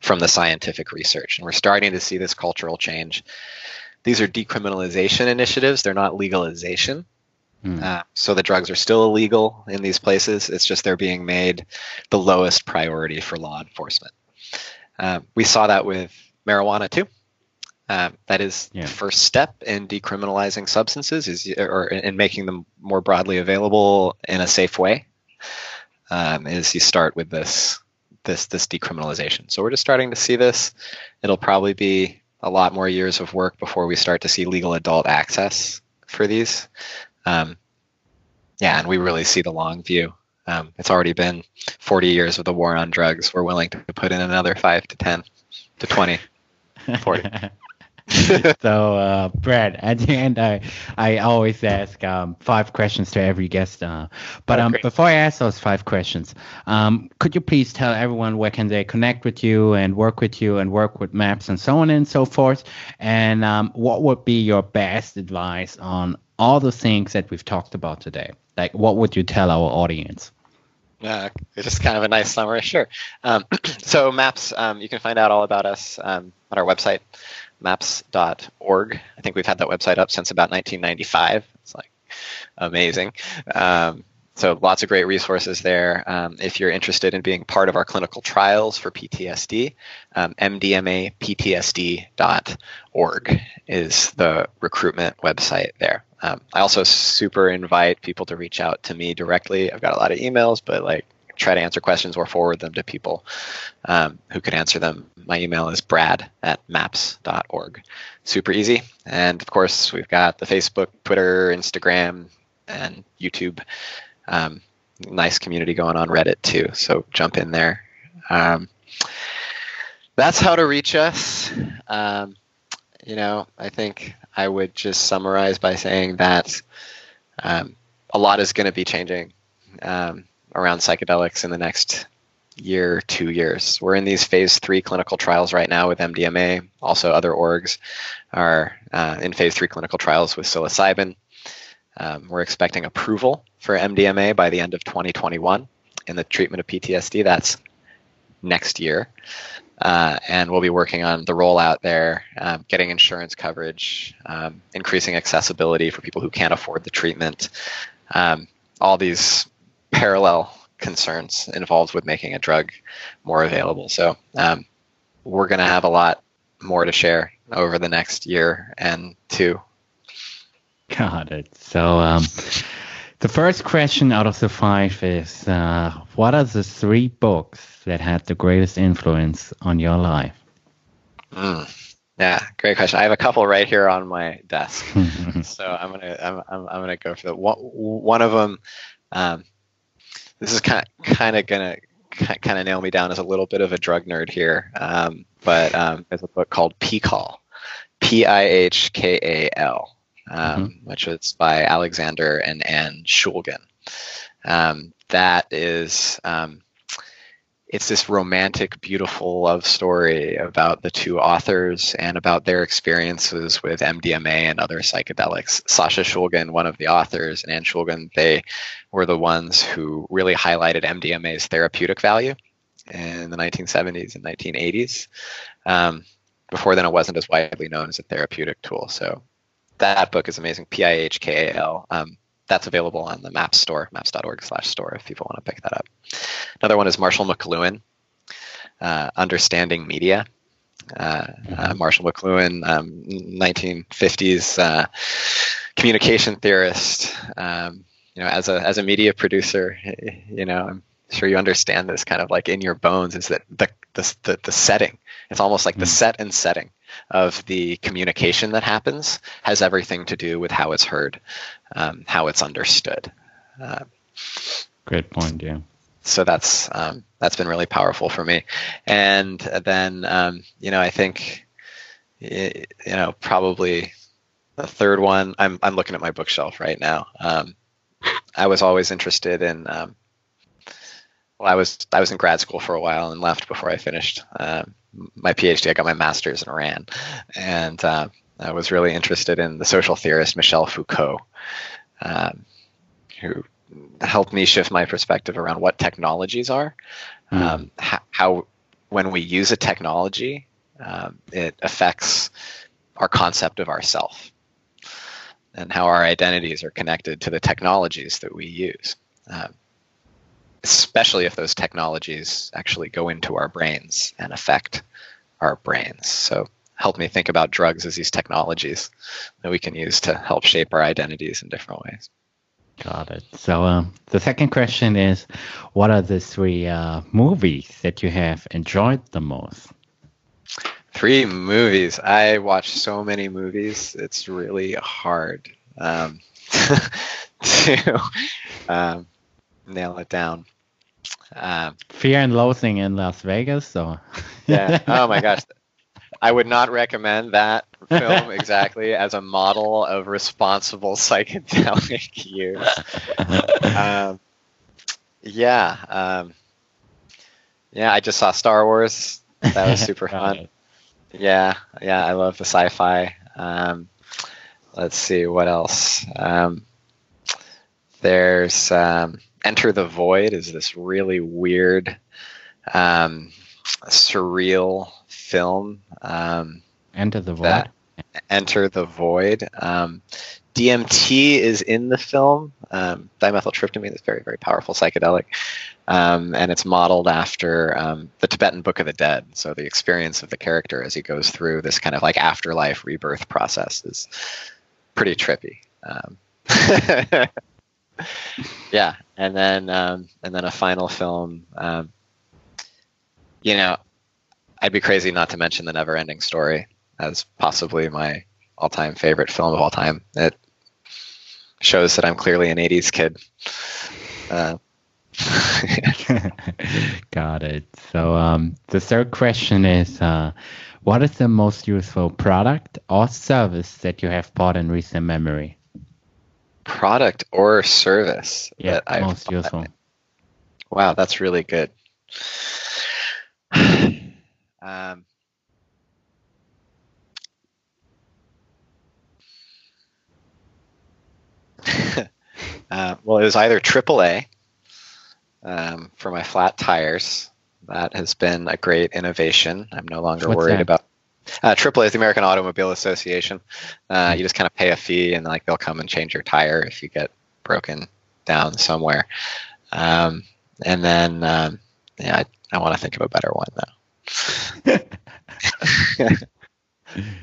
Speaker 2: from the scientific research, and we're starting to see this cultural change. These are decriminalization initiatives; they're not legalization. Mm. Uh, so the drugs are still illegal in these places. It's just they're being made the lowest priority for law enforcement. Uh, we saw that with marijuana too. Uh, that is yeah. the first step in decriminalizing substances, is or in making them more broadly available in a safe way. Um, is you start with this this this decriminalization. So we're just starting to see this. It'll probably be a lot more years of work before we start to see legal adult access for these. Um, yeah, and we really see the long view. Um, it's already been 40 years of the war on drugs. We're willing to put in another five to 10 to 20, 40.
Speaker 1: so, uh, Brad, at the end, I, I always ask um, five questions to every guest. Uh, but oh, um, before I ask those five questions, um, could you please tell everyone where can they connect with you and work with you and work with maps and so on and so forth? And um, what would be your best advice on all the things that we've talked about today? Like, what would you tell our audience?
Speaker 2: Uh, it's just kind of a nice summary, sure. Um, so, Maps, um, you can find out all about us um, on our website, maps.org. I think we've had that website up since about 1995. It's like amazing. Um, so lots of great resources there. Um, if you're interested in being part of our clinical trials for PTSD, um, mdmaptsd.org is the recruitment website there. Um, I also super invite people to reach out to me directly. I've got a lot of emails, but like try to answer questions or forward them to people um, who could answer them. My email is brad at maps.org. Super easy. And of course, we've got the Facebook, Twitter, Instagram, and YouTube. Um, nice community going on Reddit too. So jump in there. Um, that's how to reach us. Um, you know, I think I would just summarize by saying that um, a lot is going to be changing um, around psychedelics in the next year, two years. We're in these phase three clinical trials right now with MDMA. Also, other orgs are uh, in phase three clinical trials with psilocybin. Um, we're expecting approval for MDMA by the end of 2021 in the treatment of PTSD. That's next year. Uh, and we'll be working on the rollout there, um, getting insurance coverage, um, increasing accessibility for people who can't afford the treatment. Um, all these parallel concerns involved with making a drug more available. So um, we're going to have a lot more to share over the next year and two.
Speaker 1: Got it. So um, the first question out of the five is uh, what are the three books that had the greatest influence on your life?
Speaker 2: Mm. Yeah, great question. I have a couple right here on my desk, so I'm gonna I'm, I'm, I'm, gonna go for the one. One of them, um, this is kind of kind of gonna kind of nail me down as a little bit of a drug nerd here, um, but um, there's a book called Pihkal, P I H K A L, um, mm-hmm. which was by Alexander and Anne Shulgin. Um, that is um, it's this romantic, beautiful love story about the two authors and about their experiences with MDMA and other psychedelics. Sasha Shulgin, one of the authors, and Anne Shulgin, they were the ones who really highlighted MDMA's therapeutic value in the 1970s and 1980s. Um, before then, it wasn't as widely known as a therapeutic tool. So that book is amazing. P I H K A L. Um, that's available on the MAPS store, maps.org/store, if people want to pick that up. Another one is Marshall McLuhan, uh, Understanding Media. Uh, uh, mm-hmm. Marshall McLuhan, um, 1950s uh, communication theorist. Um, you know, as a as a media producer, you know, I'm sure you understand this kind of like in your bones is that the the the, the setting. It's almost like mm-hmm. the mm. set and setting of the communication that happens has everything to do with how it's heard, um, how it's understood. Uh,
Speaker 1: Great point. Yeah.
Speaker 2: So that's um, that's been really powerful for me, and then um, you know I think you know probably the third one. I'm I'm looking at my bookshelf right now. Um, I was always interested in um, well, I was I was in grad school for a while and left before I finished um, my PhD. I got my master's in Iran, and uh, I was really interested in the social theorist Michel Foucault, um, who helped me shift my perspective around what technologies are, mm. um, how, how, when we use a technology, um, it affects our concept of ourself, and how our identities are connected to the technologies that we use. Um, especially if those technologies actually go into our brains and affect our brains. So help me think about drugs as these technologies that we can use to help shape our identities in different ways.
Speaker 1: Got it. So um, the second question is, what are the three uh, movies that you have enjoyed the most?
Speaker 2: Three movies. I watch so many movies. It's really hard um, to um, nail it down.
Speaker 1: Um, Fear and Loathing in Las Vegas. So
Speaker 2: yeah. Oh my gosh. I would not recommend that film exactly as a model of responsible psychedelic use. Um, yeah. Um, yeah. I just saw Star Wars. That was super fun. Yeah. Yeah. I love the sci-fi. Um, let's see what else. Um, there's um, Enter the Void is this really weird, um, surreal film. Um,
Speaker 1: Enter the Void.
Speaker 2: Enter the Void. Um, DMT is in the film. Um, dimethyltryptamine is very, very powerful psychedelic. Um, and it's modeled after um, the Tibetan Book of the Dead. So the experience of the character as he goes through this kind of like afterlife rebirth process is pretty trippy. Yeah, and then um, and then a final film. Um, you know, I'd be crazy not to mention the Never-Ending Story as possibly my all-time favorite film of all time. It shows that I'm clearly an '80s kid. Uh,
Speaker 1: Got it. So um, the third question is, uh, what is the most useful product or service that you have bought in recent memory?
Speaker 2: Product or service
Speaker 1: yeah, that I've most useful.
Speaker 2: Wow, that's really good. um, uh, well, it was either AAA um, for my flat tires. That has been a great innovation. I'm no longer
Speaker 1: What's
Speaker 2: worried
Speaker 1: that?
Speaker 2: about. Uh, AAA is the American Automobile Association. Uh, you just kind of pay a fee, and like they'll come and change your tire if you get broken down somewhere. Um, and then, um, yeah, I, I want to think of a better one though.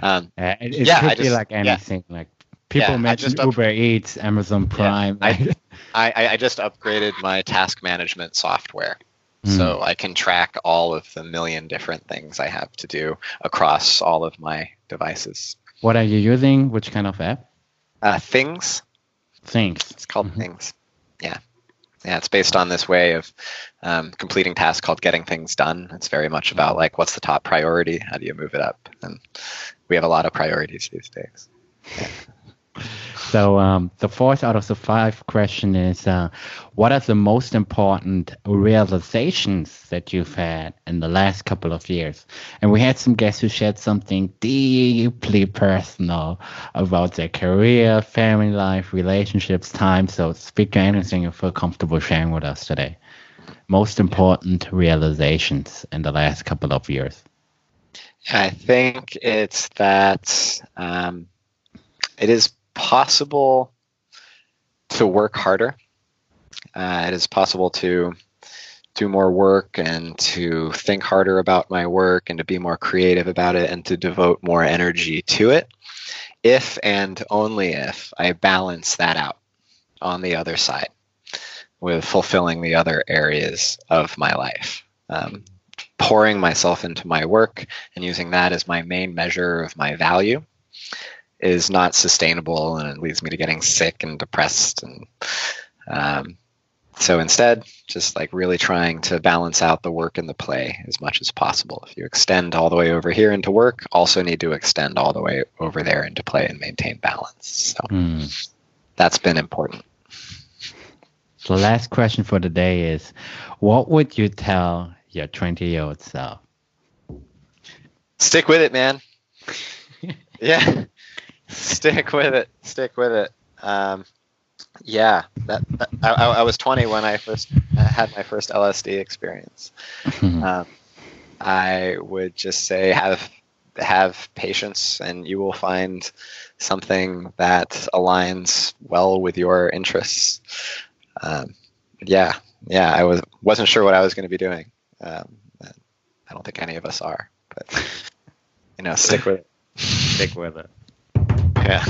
Speaker 2: um,
Speaker 1: Uh, it, it
Speaker 2: Yeah,
Speaker 1: could
Speaker 2: I
Speaker 1: be
Speaker 2: just-
Speaker 1: like
Speaker 2: yeah.
Speaker 1: anything. Like people
Speaker 2: Yeah,
Speaker 1: mention
Speaker 2: just up-
Speaker 1: Uber Eats, Amazon Prime. Like-
Speaker 2: I, I I just upgraded my task management software.
Speaker 1: Hmm.
Speaker 2: So I can track all of the million different things I have to do across all of my devices.
Speaker 1: what are you using? Which kind of app?
Speaker 2: Uh, things.
Speaker 1: Things.
Speaker 2: It's called
Speaker 1: Mhm.
Speaker 2: Things. Yeah. Yeah, it's based on this way of um, completing tasks called getting things done. It's very much about like what's the top priority, how do you move it up, and we have a lot of priorities these days.
Speaker 1: So um, the fourth out of the five question is, uh, what are the most important realizations that you've had in the last couple of years? And we had some guests who shared something deeply personal about their career, family life, relationships, time. So speak to anything you feel comfortable sharing with us today. Most important realizations in the last couple of years.
Speaker 2: I think it's that um, it is possible to work harder. Uh, it is possible to do more work and to think harder about my work and to be more creative about it and to devote more energy to it if and only if I balance that out on the other side with fulfilling the other areas of my life. Um, pouring myself into my work and using that as my main measure of my value is not sustainable and it leads me to getting sick and depressed and um, so instead just like really trying to balance out the work and the play as much as possible. If you extend all the way over here into work also need to extend all the way over there into play and maintain balance. So
Speaker 1: Hmm.
Speaker 2: that's been important.
Speaker 1: The last question for the day is, what would you tell your 20 year old self?
Speaker 2: stick with it man. Yeah stick with it. Stick with it. Um, yeah that, that I, I I was 20 when i first had my first lsd experience. Um, i would just say have have patience and you will find something that aligns well with your interests. Um, yeah yeah i was wasn't sure what i was going to be doing. Um, i don't think any of us are but you know stick with it.
Speaker 1: Stick with it.
Speaker 2: Yeah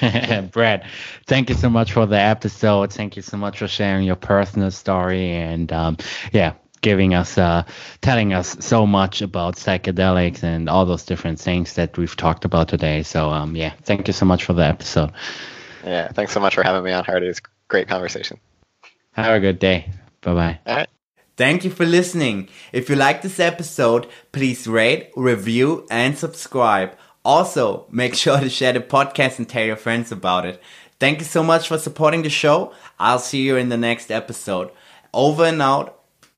Speaker 1: Brad, thank you so much for the episode. Thank you so much for sharing your personal story and um, yeah, giving us, uh, telling us so much about psychedelics and all those different things that we've talked about today. So um, yeah, thank you so much for the episode.
Speaker 2: yeah thanks so much for having me on hardy it's a great conversation
Speaker 1: Have a good day. Bye bye.
Speaker 2: all right
Speaker 3: Thank you for listening. If you like this episode, please rate, review, and subscribe. Also, make sure to share the podcast and tell your friends about it. Thank you so much for supporting the show. I'll see you in the next episode. Over and out.